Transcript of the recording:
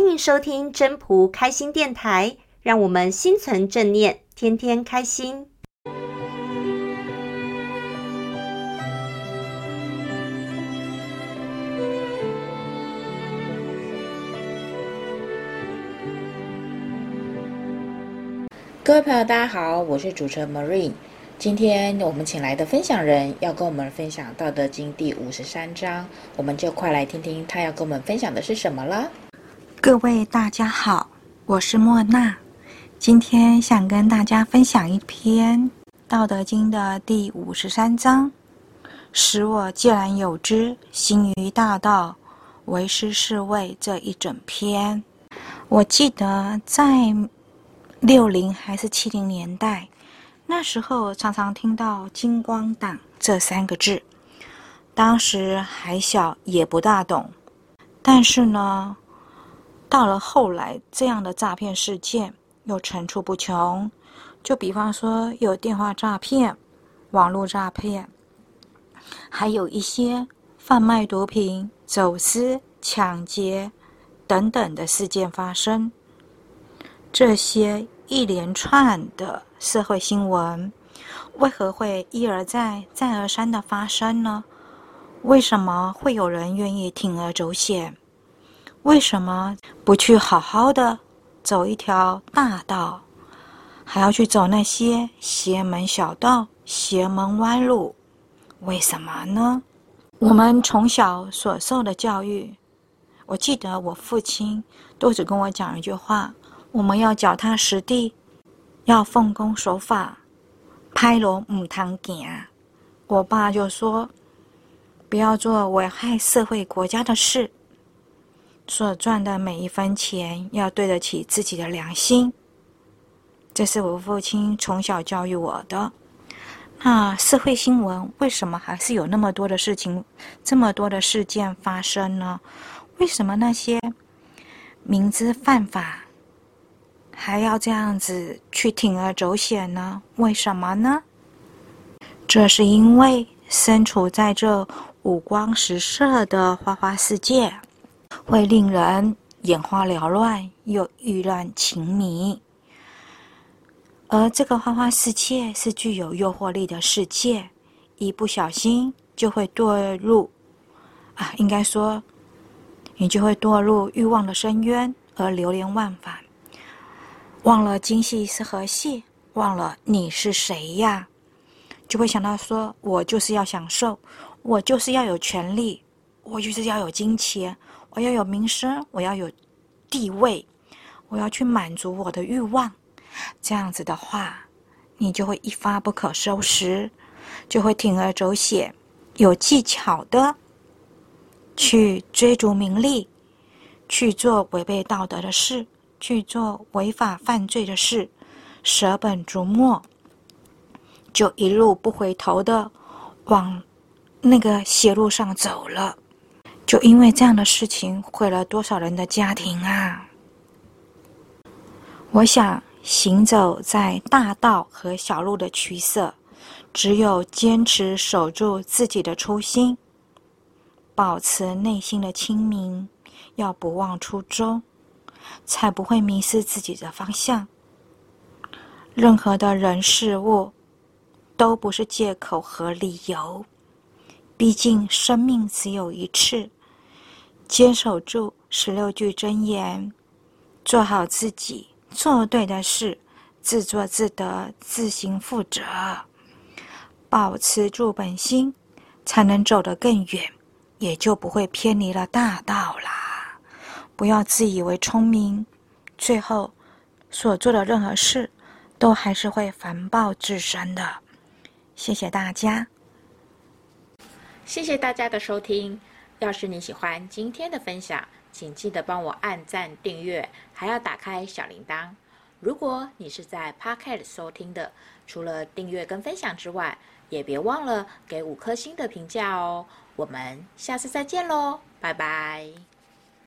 欢迎收听真朴开心电台，让我们心存正念，天天开心。各位朋友，大家好，我是主持人 Marine。今天我们请来的分享人要跟我们分享《道德经》第五十三章，我们就快来听听他要跟我们分享的是什么了。各位大家好，我是莫娜，今天想跟大家分享一篇《道德经》的第五十三章：“使我既然有之，行于大道，为师是谓”这一整篇。我记得在。六零还是七零年代，那时候常常听到“金光党”这三个字，当时还小，也不大懂。但是呢，到了后来，这样的诈骗事件又层出不穷。就比方说，有电话诈骗、网络诈骗，还有一些贩卖毒品、走私、抢劫等等的事件发生。这些一连串的社会新闻，为何会一而再、再而三的发生呢？为什么会有人愿意铤而走险？为什么不去好好的走一条大道，还要去走那些邪门小道、邪门歪路？为什么呢？我们从小所受的教育，我记得我父亲都只跟我讲一句话。我们要脚踏实地，要奉公守法，拍锣母汤行。我爸就说：“不要做危害社会国家的事，所赚的每一分钱要对得起自己的良心。”这是我父亲从小教育我的。那社会新闻为什么还是有那么多的事情，这么多的事件发生呢？为什么那些明知犯法，还要这样子去铤而走险呢？为什么呢？这是因为身处在这五光十色的花花世界，会令人眼花缭乱又意乱情迷。而这个花花世界是具有诱惑力的世界，一不小心就会堕入啊，应该说，你就会堕入欲望的深渊而流连忘返。忘了今夕是何夕，忘了你是谁呀，就会想到说：我就是要享受，我就是要有权利，我就是要有金钱，我要有名声，我要有地位，我要去满足我的欲望。这样子的话，你就会一发不可收拾，就会铤而走险，有技巧的去追逐名利，去做违背道德的事。去做违法犯罪的事，舍本逐末，就一路不回头的往那个邪路上走了。就因为这样的事情，毁了多少人的家庭啊！我想，行走在大道和小路的取舍，只有坚持守住自己的初心，保持内心的清明，要不忘初衷。才不会迷失自己的方向。任何的人事物都不是借口和理由，毕竟生命只有一次。坚守住十六句真言，做好自己，做对的事，自作自得，自行负责。保持住本心，才能走得更远，也就不会偏离了大道啦。不要自以为聪明，最后所做的任何事都还是会反报自身的。谢谢大家，谢谢大家的收听。要是你喜欢今天的分享，请记得帮我按赞、订阅，还要打开小铃铛。如果你是在 Pocket 收听的，除了订阅跟分享之外，也别忘了给五颗星的评价哦。我们下次再见喽，拜拜。